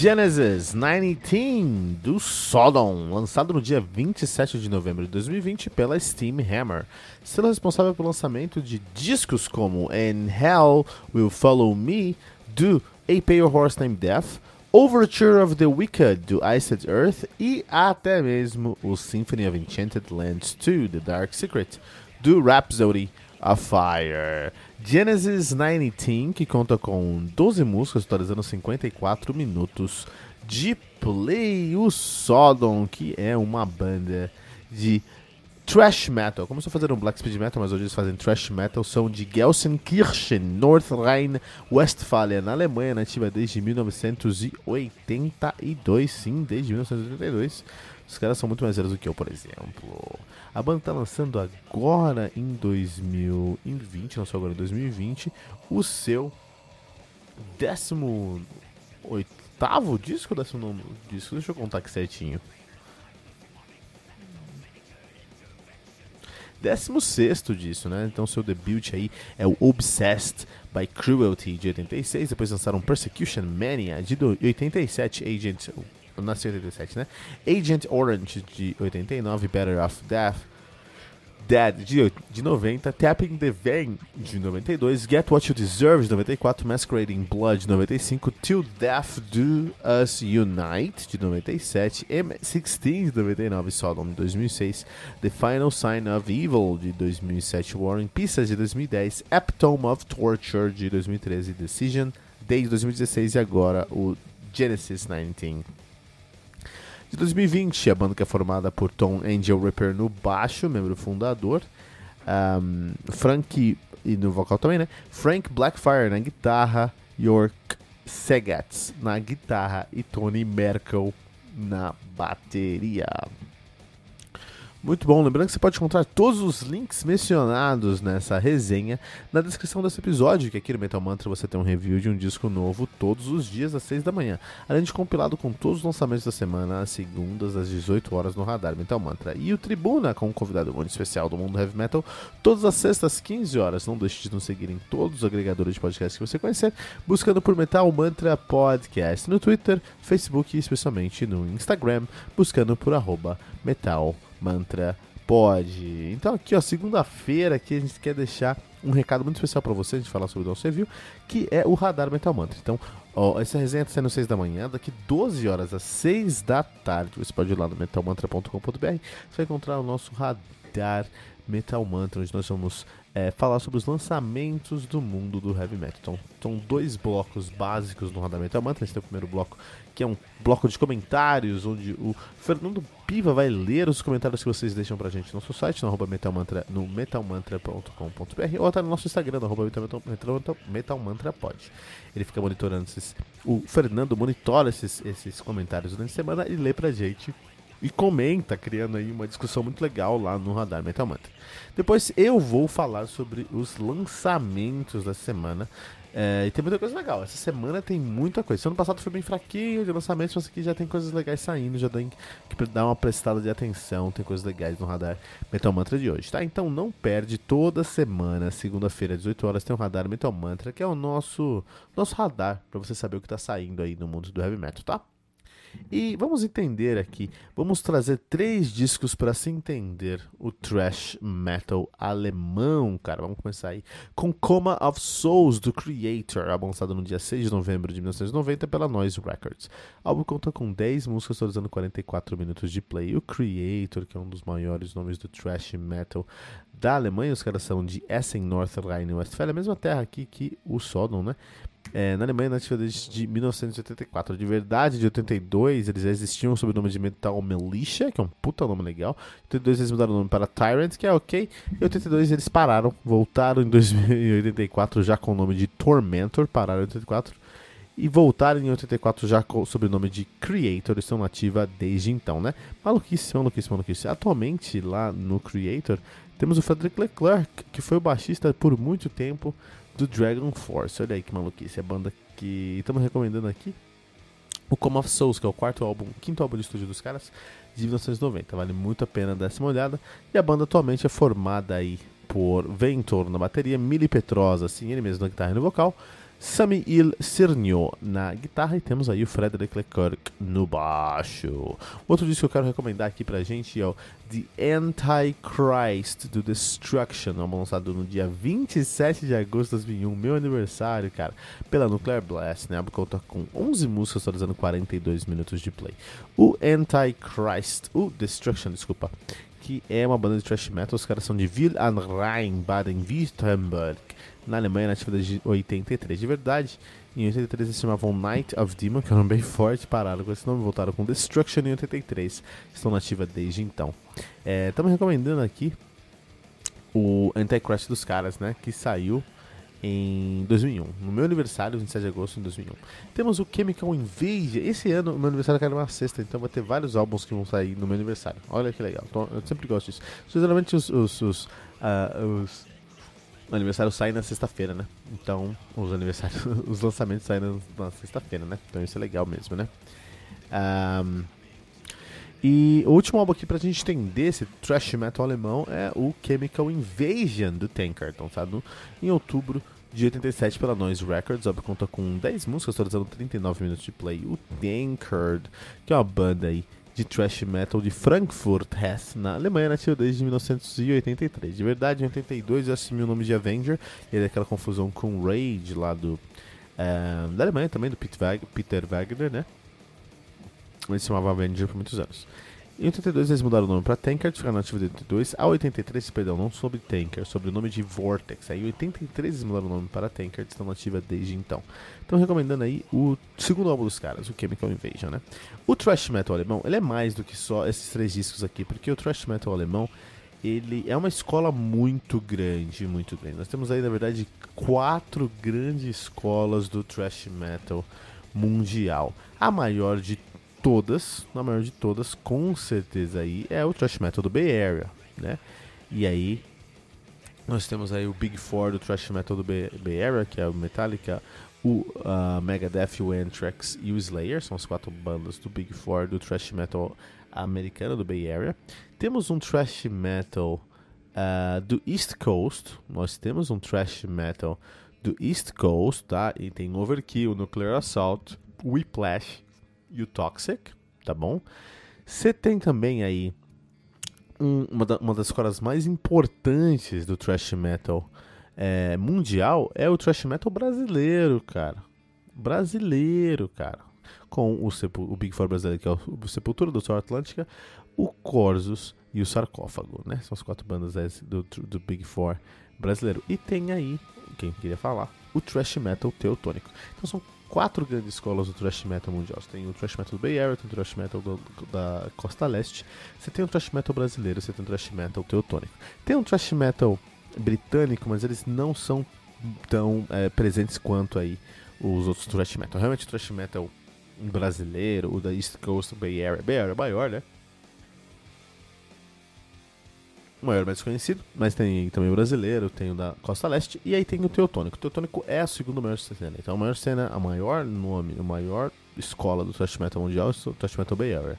Genesis 19 do Sodom, lançado no dia 27 de novembro de 2020 pela Steam Hammer, sendo responsável pelo lançamento de discos como And Hell Will Follow Me, do A Pale Horse Named Death, Overture of the Wicked, do Iced Earth e até mesmo o Symphony of Enchanted Lands 2, The Dark Secret, do Rhapsody of Fire. Genesis 19, que conta com 12 músicas, totalizando 54 minutos de play. O Sodom, que é uma banda de thrash metal. Começou fazendo black speed metal, mas hoje eles fazem thrash metal. São de Gelsenkirchen, North Rhine-Westphalia, na Alemanha, nativa desde 1982. Sim, desde 1982. Os caras são muito mais velhos do que eu, por exemplo. A banda tá lançando agora em 2020, lançou agora em 2020, o seu 18 disco, 19 disco, deixa eu contar aqui certinho. 16 disso, né? Então seu debut aí é o Obsessed by Cruelty de 86, depois lançaram Persecution Mania de 87, Agent nasceu em 87, né? Agent Orange de 89, Better Off Death, Dead de, de 90, Tapping the Vein de 92, Get What You Deserve de 94, Masquerading Blood de 95, Till Death Do Us Unite de 97, M16 de 99, Sodom de 2006, The Final Sign of Evil de 2007, War in Pieces de 2010, Epitome of Torture de 2013, Decision desde 2016 e agora o Genesis 19 de 2020. A banda que é formada por Tom Angel Ripper no baixo, membro fundador, um, Frank e no vocal também, né? Frank Blackfire na guitarra, York Segats na guitarra e Tony Merkel na bateria. Muito bom, lembrando que você pode encontrar todos os links mencionados nessa resenha na descrição desse episódio, que aqui no Metal Mantra você tem um review de um disco novo todos os dias às 6 da manhã, além de compilado com todos os lançamentos da semana às segundas às 18 horas no Radar Metal Mantra. E o Tribuna com um convidado muito especial do mundo heavy metal, todas as sextas às 15 horas. Não deixe de nos seguir em todos os agregadores de podcast que você conhecer, buscando por Metal Mantra Podcast no Twitter, Facebook e especialmente no Instagram, buscando por arroba Metal pode. Então aqui, ó, segunda-feira aqui a gente quer deixar um recado muito especial para você, a gente falar sobre o nosso review, que é o Radar Metal Mantra. Então, ó, essa resenha está sendo às 6 da manhã, daqui 12 horas às 6 da tarde, você pode ir lá no metalmantra.com.br, você vai encontrar o nosso Radar Metal Mantra, onde nós vamos é, falar sobre os lançamentos do mundo do heavy metal. Então, são dois blocos básicos no Radar Metal Mantra. A gente tem o primeiro bloco, que é um bloco de comentários, onde o Fernando Piva vai ler os comentários que vocês deixam pra gente no nosso site, no, metalmantra, no metalmantra.com.br ou até no nosso Instagram, no arroba metalmantrapod. Ele fica monitorando esses. O Fernando monitora esses, esses comentários durante a semana e lê pra gente e comenta, criando aí uma discussão muito legal lá no Radar Metal Mantra. Depois eu vou falar sobre os lançamentos da semana. É, e tem muita coisa legal. Essa semana tem muita coisa. Ano passado foi bem fraquinho de lançamentos, mas aqui já tem coisas legais saindo. Já tem que dar uma prestada de atenção. Tem coisas legais no radar Metal Mantra de hoje, tá? Então não perde toda semana, segunda-feira, 18 horas, tem o radar Metal Mantra, que é o nosso, nosso radar para você saber o que tá saindo aí no mundo do heavy metal, tá? E vamos entender aqui, vamos trazer três discos para se entender o thrash metal alemão, cara. Vamos começar aí com Coma of Souls do Creator, lançado no dia 6 de novembro de 1990 pela Noise Records. O álbum conta com 10 músicas, totalizando 44 minutos de play. O Creator, que é um dos maiores nomes do thrash metal da Alemanha, os caras são de Essen, North Rhine-Westphalia, a mesma terra aqui que o Sodom, né? É, na Alemanha, nativa desde 1984. De verdade, de 82, eles já existiam sob o nome de Metal Militia, que é um puta nome legal. Em 82, eles mudaram o nome para Tyrant, que é ok. Em 82, eles pararam, voltaram em 2084 já com o nome de Tormentor, pararam em 84. e voltaram em 84 já com o sobrenome de Creator, estão nativa desde então, né? Maluquice, maluquice, maluquice. Atualmente lá no Creator temos o Frederick Leclerc, que foi o baixista por muito tempo do Dragon Force. Olha aí que maluquice, a banda que estamos recomendando aqui. O Come of Souls, que é o quarto álbum, quinto álbum de estúdio dos caras, de 1990. Vale muito a pena dar essa olhada. E a banda atualmente é formada aí por Ventor na bateria, Mili Petrosa, assim, ele mesmo na guitarra e no vocal, Sami Il Cernio na guitarra e temos aí o Frederick Leclerc no baixo. Outro disco que eu quero recomendar aqui pra gente é o The Antichrist do Destruction, lançado no dia 27 de agosto de 2001, meu aniversário, cara, pela Nuclear Blast, né? álbum conta com 11 músicas, totalizando 42 minutos de play. O Antichrist, o Destruction, desculpa, que é uma banda de thrash metal, os caras são de Will am Rhein, Baden-Württemberg na Alemanha nativa de 83. De verdade, em 83 eles chamavam Night of Demon, que era um bem forte, pararam com esse nome, voltaram com Destruction em 83. Estão nativa desde então. Estamos é, recomendando aqui o Antichrist dos caras, né? Que saiu em 2001, no meu aniversário, 27 de agosto de 2001. Temos o Chemical Invasion. Esse ano, meu aniversário cai numa sexta, então vai ter vários álbuns que vão sair no meu aniversário. Olha que legal. Então, eu sempre gosto disso. Geralmente os, os, os, uh, os o aniversário sai na sexta-feira, né? Então, os aniversários, os lançamentos saem na, sexta-feira, né? Então isso é legal mesmo, né? Um, e o último álbum aqui pra gente entender esse thrash metal alemão é o Chemical Invasion do Tankard, lançado em outubro de 87 pela Noise Records. O álbum conta com 10 músicas, totalizando 39 minutos de play. O Tankard, que é uma banda aí de thrash metal de Frankfurt, Hesse, na Alemanha, nasceu desde 1983. De verdade, em 82 assumiu o nome de Avenger, e é daquela confusão com Rage lá do. Uh, da Alemanha também, do Peter Wagner, né? Ele se chamava Avenger por muitos anos. Em 82 eles mudaram o nome para Tankard, ficaram nativos em 82. A 83, perdão, não sobre Tankard, sobre o nome de Vortex. Aí em 83 eles mudaram o nome para Tankard, estão nativa desde então. Estão recomendando aí o segundo álbum dos caras, o Chemical Invasion, né? O thrash metal alemão, ele é mais do que só esses três discos aqui, porque o thrash metal alemão ele é uma escola muito grande, muito grande. Nós temos aí, na verdade, quatro grandes escolas do thrash metal mundial. A maior de todas, na maior de todas, com certeza aí é o thrash metal do Bay Area, né? E aí nós temos aí o Big Four do thrash metal do Bay, Area, que é o Metallica, o uh, Megadeth, o Anthrax e o Slayer, são as quatro bandas do Big Four do thrash metal americano do Bay Area. Temos um thrash metal uh, do East Coast, nós temos um thrash metal do East Coast, tá? E tem Overkill, Nuclear Assault, Whiplash, e o Toxic, tá bom? Você tem também aí um, uma, da, uma, das escolas mais importantes do thrash metal é, mundial é o thrash metal brasileiro, cara. Brasileiro, cara. Com o, o Big Four brasileiro, que é o, o Sepultura do Sol Atlântica, o Corsos e o Sarcófago, né? São as quatro bandas do, do Big Four brasileiro. E tem aí, quem queria falar, o thrash metal teutônico. Então são quatro grandes escolas do thrash metal mundial. Você tem o thrash metal do Bay Area, tem o thrash metal do, da Costa Leste, você tem o thrash metal brasileiro, você tem o thrash metal teutônico. Tem um thrash metal britânico, mas eles não são tão é, presentes quanto aí os outros thrash metal. Realmente o thrash metal brasileiro, o da East Coast, Bay Area, Bay Area maior, né? O maior mais conhecido, mas tem também o brasileiro, tem o da Costa Leste, e aí tem o Teutônico. O Teutônico é a segunda maior cena. Então a maior cena, a maior nome, a maior escola do thrash metal mundial é o thrash metal Bay Area.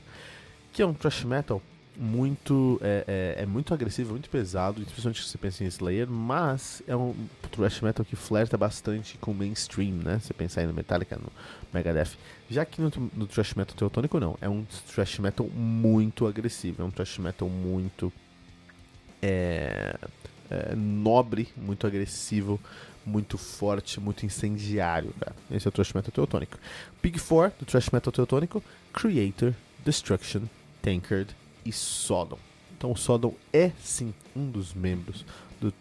Que é um thrash metal muito é, é, é, muito agressivo, muito pesado, especialmente se você pensa em Slayer, mas é um thrash metal que flerta bastante com o mainstream, né? Você pensar aí no Metallica, no Megadeth. Já que no, no thrash metal teutônico não, é um thrash metal muito agressivo, é um thrash metal muito é, é, nobre, muito agressivo, muito forte, muito incendiário. Cara. Esse é o thrash metal teutônico. Big Four do thrash metal teutônico: Creator, Destruction, Tankard e Sodom. Então o Sodom é sim um dos membros do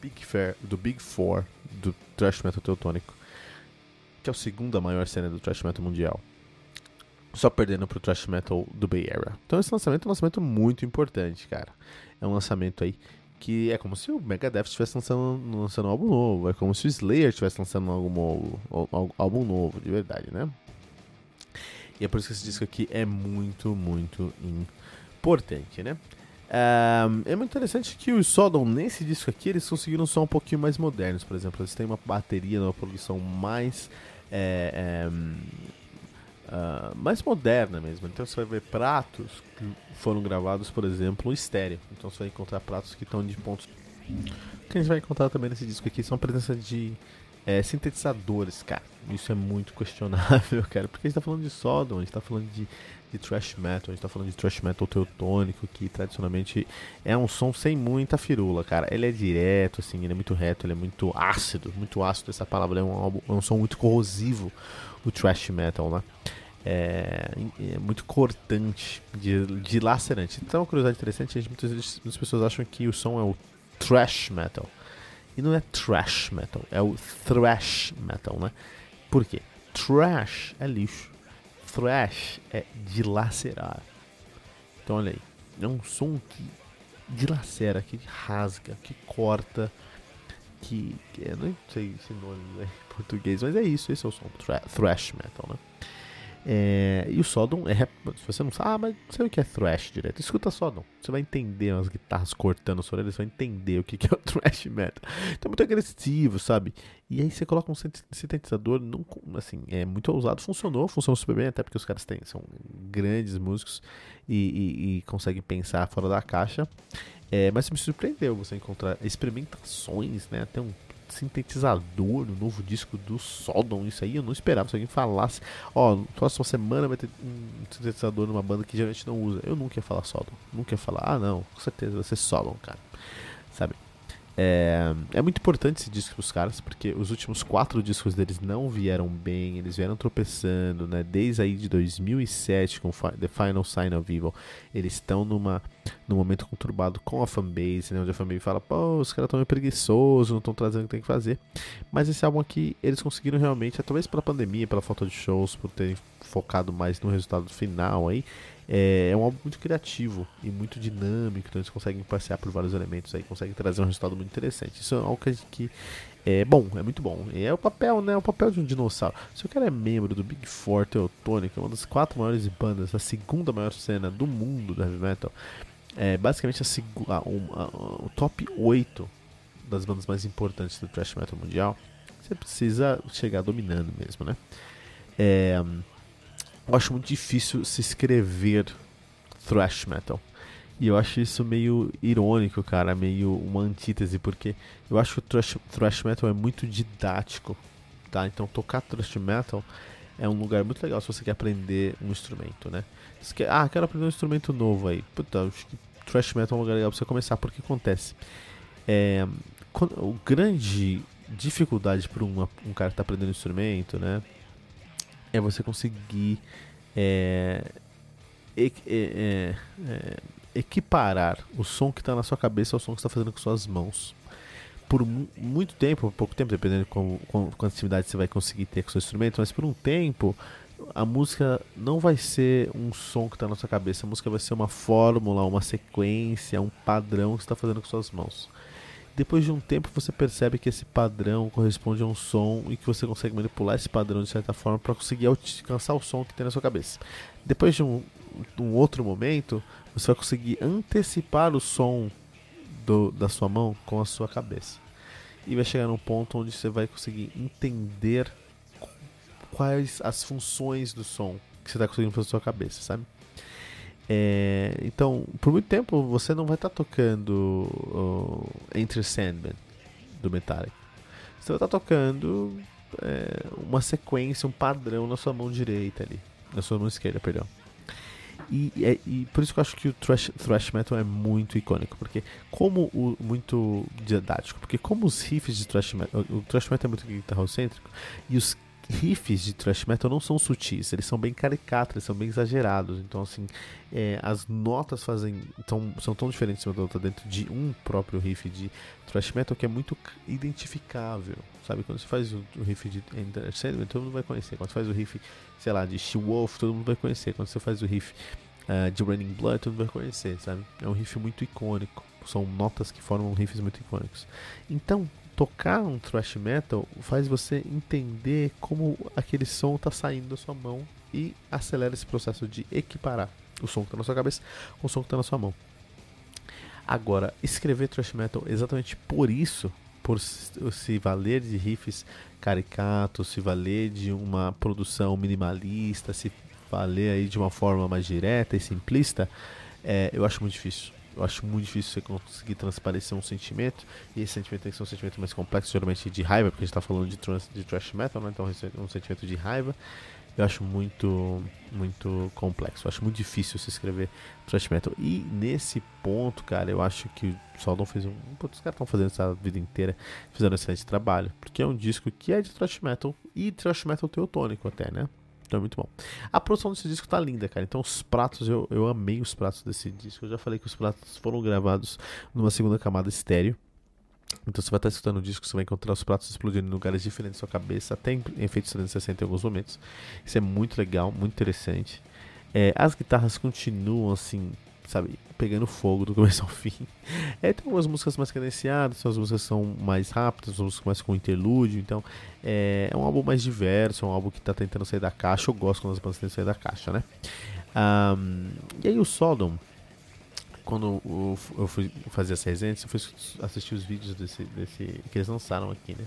Big, Fair, do Big Four do thrash metal teutônico, que é a segunda maior cena do thrash metal mundial só perdendo pro thrash metal do Bay Area. Então esse lançamento é um lançamento muito importante, cara. É um lançamento aí que é como se o Megadeth estivesse lançando, lançando um álbum novo, é como se o Slayer estivesse lançando um álbum novo, de verdade, né? E é por isso que esse disco aqui é muito, muito importante, né? é muito interessante que os Sodom, nesse disco aqui, eles conseguiram som um pouquinho mais modernos, por exemplo. Eles têm uma bateria, uma produção mais. É, é, uh, mais moderna mesmo. Então você vai ver pratos que foram gravados, por exemplo, em estéreo. Então você vai encontrar pratos que estão de pontos. O que a gente vai encontrar também nesse disco aqui são a presença de é, sintetizadores, cara. Isso é muito questionável, cara. Porque a gente tá falando de Sodom, a gente tá falando de de thrash metal, a gente tá falando de thrash metal teutônico, que tradicionalmente é um som sem muita firula, cara. Ele é direto, assim, ele é muito reto, ele é muito ácido, muito ácido essa palavra, é um, é um som muito corrosivo, o thrash metal, né? É, é muito cortante, dilacerante. Então, uma curiosidade interessante, gente, muitas, muitas pessoas acham que o som é o thrash metal. E não é trash metal, é o thrash metal, né? Por quê? Trash é lixo thrash é dilacerar. Então olha aí, é um som que dilacera, que rasga, que corta, que, eu não sei sinônimo né, em português, mas é isso, esse é o som thrash metal, né? É, e o Sodom é. Se você não sabe, ah, mas não sei o que é thrash direto. Escuta Sodom. Você vai entender as guitarras cortando as orelhas, você vai entender o que é o thrash metal. Então é muito agressivo, sabe? E aí você coloca um sintetizador, não, assim, é muito ousado. Funcionou, funcionou super bem, até porque os caras têm, são grandes músicos e, e, e conseguem pensar fora da caixa. É, mas me surpreendeu você encontrar experimentações, né? Até um sintetizador no novo disco do Sodom. Isso aí eu não esperava. Se alguém falasse, ó, oh, próxima semana vai ter um sintetizador numa banda que geralmente não usa. Eu nunca ia falar Sodom. Nunca ia falar, ah não, com certeza vai ser Sodom, cara. Sabe? É, é muito importante esse disco para os caras, porque os últimos quatro discos deles não vieram bem, eles vieram tropeçando, né? Desde aí de 2007 com The Final Sign of Evil, eles estão numa num momento conturbado com a fanbase, né? Onde a fanbase fala, pô, os caras estão meio preguiçosos, não estão trazendo o que tem que fazer. Mas esse álbum aqui, eles conseguiram realmente, talvez pela pandemia, pela falta de shows, por terem focado mais no resultado final aí, é, é, um álbum muito criativo e muito dinâmico, então eles conseguem passear por vários elementos aí, conseguem trazer um resultado muito interessante. Isso é algo que, que é bom, é muito bom. E é o papel, né? É o papel de um dinossauro. Se o cara é membro do Big Four Teutônica, uma das quatro maiores bandas, a segunda maior cena do mundo do heavy metal, é basicamente a, a, a, o top 8 das bandas mais importantes do thrash metal mundial, você precisa chegar dominando mesmo, né? É, eu acho muito difícil se escrever thrash metal. E eu acho isso meio irônico, cara, meio uma antítese, porque eu acho que o thrash, thrash metal é muito didático, tá? Então tocar thrash metal é um lugar muito legal se você quer aprender um instrumento, né? Você quer, ah, quero aprender um instrumento novo aí. Puta, acho que thrash metal é um lugar legal pra você começar, porque acontece. É, quando, o grande dificuldade para um cara que tá aprendendo um instrumento, né? É você conseguir é, é, é, equiparar o som que está na sua cabeça ao som que está fazendo com suas mãos. Por muito tempo, pouco tempo, dependendo de com, com, quanta atividade você vai conseguir ter com seu instrumento, mas por um tempo a música não vai ser um som que está na sua cabeça, a música vai ser uma fórmula, uma sequência, um padrão que está fazendo com suas mãos. Depois de um tempo você percebe que esse padrão corresponde a um som e que você consegue manipular esse padrão de certa forma para conseguir alcançar o som que tem na sua cabeça. Depois de um, um outro momento, você vai conseguir antecipar o som do, da sua mão com a sua cabeça. E vai chegar num ponto onde você vai conseguir entender quais as funções do som que você está conseguindo fazer na sua cabeça, sabe? É, então, por muito tempo você não vai estar tá tocando uh, Enter Sandman do Metallica. Você vai estar tá tocando é, uma sequência, um padrão na sua mão direita ali. Na sua mão esquerda, perdão. E, e, e, por isso que eu acho que o thrash, thrash metal é muito icônico, porque como o muito didático, porque como os riffs de thrash metal, o thrash metal é muito guitarrocêntrico e os riffs de thrash metal não são sutis, eles são bem caricatos, eles são bem exagerados. Então, assim, é, as notas fazem tão, são tão diferentes uma da outra dentro de um próprio riff de thrash metal que é muito identificável. Sabe, quando você faz o, riff de Enter Sandman, todo mundo vai conhecer. Quando você faz o riff, sei lá, de She-Wolf, todo mundo vai conhecer. Quando você faz o riff uh, de Raining Blood, todo mundo vai conhecer, sabe? É um riff muito icônico. São notas que formam riffs muito icônicos. Então, tocar um thrash metal faz você entender como aquele som está saindo da sua mão e acelera esse processo de equiparar o som que está na sua cabeça com o som que está na sua mão. Agora, escrever thrash metal exatamente por isso, por se valer de riffs caricatos, se valer de uma produção minimalista, se valer aí de uma forma mais direta e simplista, é, eu acho muito difícil. Eu acho muito difícil você conseguir transparecer um sentimento, e esse sentimento tem que ser um sentimento mais complexo, geralmente de raiva, porque a gente está falando de, trans, de thrash metal, né? então é um sentimento de raiva. Eu acho muito, muito complexo. Eu acho muito difícil se escrever thrash metal. E nesse ponto, cara, eu acho que o Soldon fez um. Putz, os caras estão fazendo essa vida inteira, fizeram um excelente trabalho. Porque é um disco que é de thrash metal e thrash metal teutônico até, né? Então é muito bom. A produção desse disco tá linda, cara. Então os pratos, eu, eu amei os pratos desse disco. Eu já falei que os pratos foram gravados numa segunda camada estéreo. Então você vai estar escutando o disco, você vai encontrar os pratos explodindo em lugares diferentes da sua cabeça, até em efeitos 360 em alguns momentos. Isso é muito legal, muito interessante. É, as guitarras continuam assim, sabe, pegando fogo do começo ao fim. É, tem algumas músicas mais cadenciadas, tem as músicas são mais rápidas, músicas mais com interlúdio, então é, é, um álbum mais diverso, é um álbum que está tentando sair da caixa, eu gosto quando as bandas tentam sair da caixa, né? Um, e aí o Sodom, quando eu fui fazer essa resenha, eu fui assistir os vídeos desse, desse que eles lançaram aqui, né?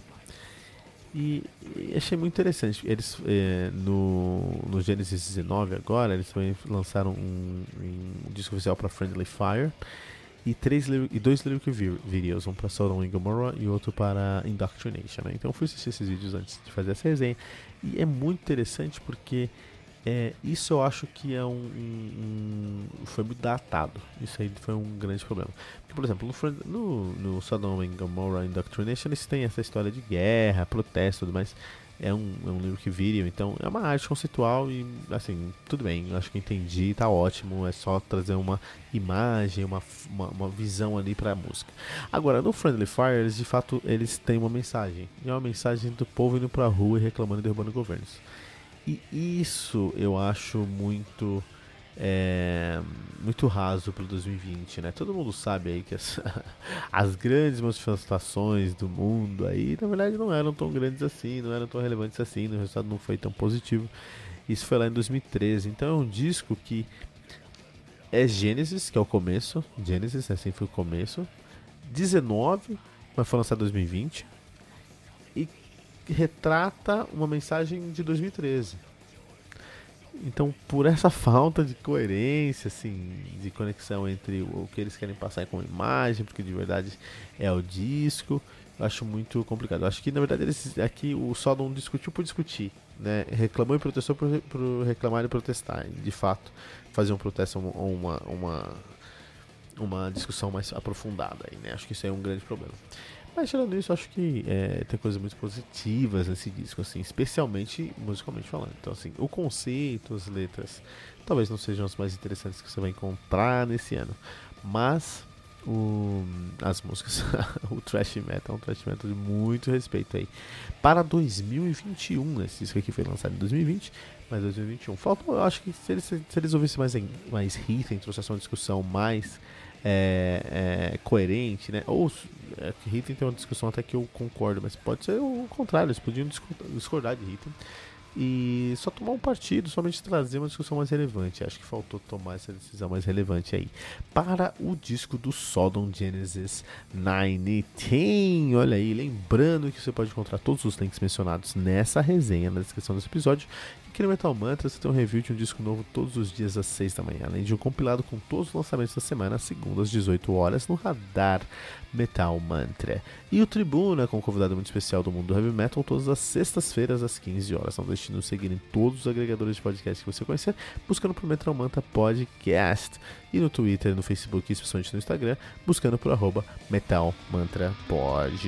E, e achei muito interessante. Eles é, no, no Genesis 19 agora, eles também lançaram um, um disco oficial para Friendly Fire e, três, e dois lyric videos, um para Sodom e Gomorrah e outro para Indoctrination. Né? Então eu fui assistir esses vídeos antes de fazer essa resenha. E é muito interessante porque é, isso eu acho que é um, um, Foi muito datado. Isso aí foi um grande problema. Porque, por exemplo, no, no, no Sodom and Gomorrah Indoctrination eles têm essa história de guerra, protesto e tudo mais. É um, é um livro que vídeo, então é uma arte conceitual e, assim, tudo bem, acho que entendi, tá ótimo, é só trazer uma imagem, uma, uma, uma visão ali pra música. Agora, no Friendly Fire, eles, de fato, eles têm uma mensagem, e é uma mensagem do povo indo pra rua e reclamando e derrubando governos. E isso eu acho muito é, muito raso para 2020, né? Todo mundo sabe aí que as, as grandes manifestações do mundo aí, na verdade, não eram tão grandes assim, não eram tão relevantes assim, o resultado não foi tão positivo. Isso foi lá em 2013. Então é um disco que é Gênesis, que é o começo. Gênesis, assim foi o começo. 19, mas foi lançado em 2020 retrata uma mensagem de 2013. Então, por essa falta de coerência, assim, de conexão entre o que eles querem passar com a imagem, porque de verdade é o disco, eu acho muito complicado. Eu acho que na verdade eles aqui o Sodom discutiu por discutir, né? Reclamou e protestou por, por reclamar e protestar. De fato, fazer um protesto ou uma, uma, uma discussão mais aprofundada aí, né? Acho que isso é um grande problema. Mas tirando isso, acho que é, tem coisas muito positivas nesse disco, assim, especialmente musicalmente falando. Então, assim, o conceito, as letras, talvez não sejam as mais interessantes que você vai encontrar nesse ano. Mas o, as músicas, o thrash metal, um thrash metal de muito respeito aí. Para 2021, né? Esse disco aqui foi lançado em 2020, mas 2021. Falta, eu acho que se eles, se eles ouvissem mais, mais hit, trouxessem uma discussão mais é, é, coerente, né? Ou é, Hitler tem uma discussão até que eu concordo, mas pode ser o contrário, eles podiam discordar de Hitler e só tomar um partido, somente trazer uma discussão mais relevante. Acho que faltou tomar essa decisão mais relevante aí. Para o disco do Sodom Genesis 19. Olha aí, lembrando que você pode encontrar todos os links mencionados nessa resenha na descrição desse episódio Aqui no Metal Mantra você tem um review de um disco novo todos os dias às 6 da manhã, além de um compilado com todos os lançamentos da semana, segundo às 18 horas, no Radar Metal Mantra. E o Tribuna, com um convidado muito especial do mundo do heavy metal, todas as sextas-feiras às 15 horas. Não deixe de nos seguir em todos os agregadores de podcast que você conhecer, buscando por Metal Mantra Podcast. E no Twitter, no Facebook e especialmente no Instagram, buscando por arroba Metal Mantra Pod.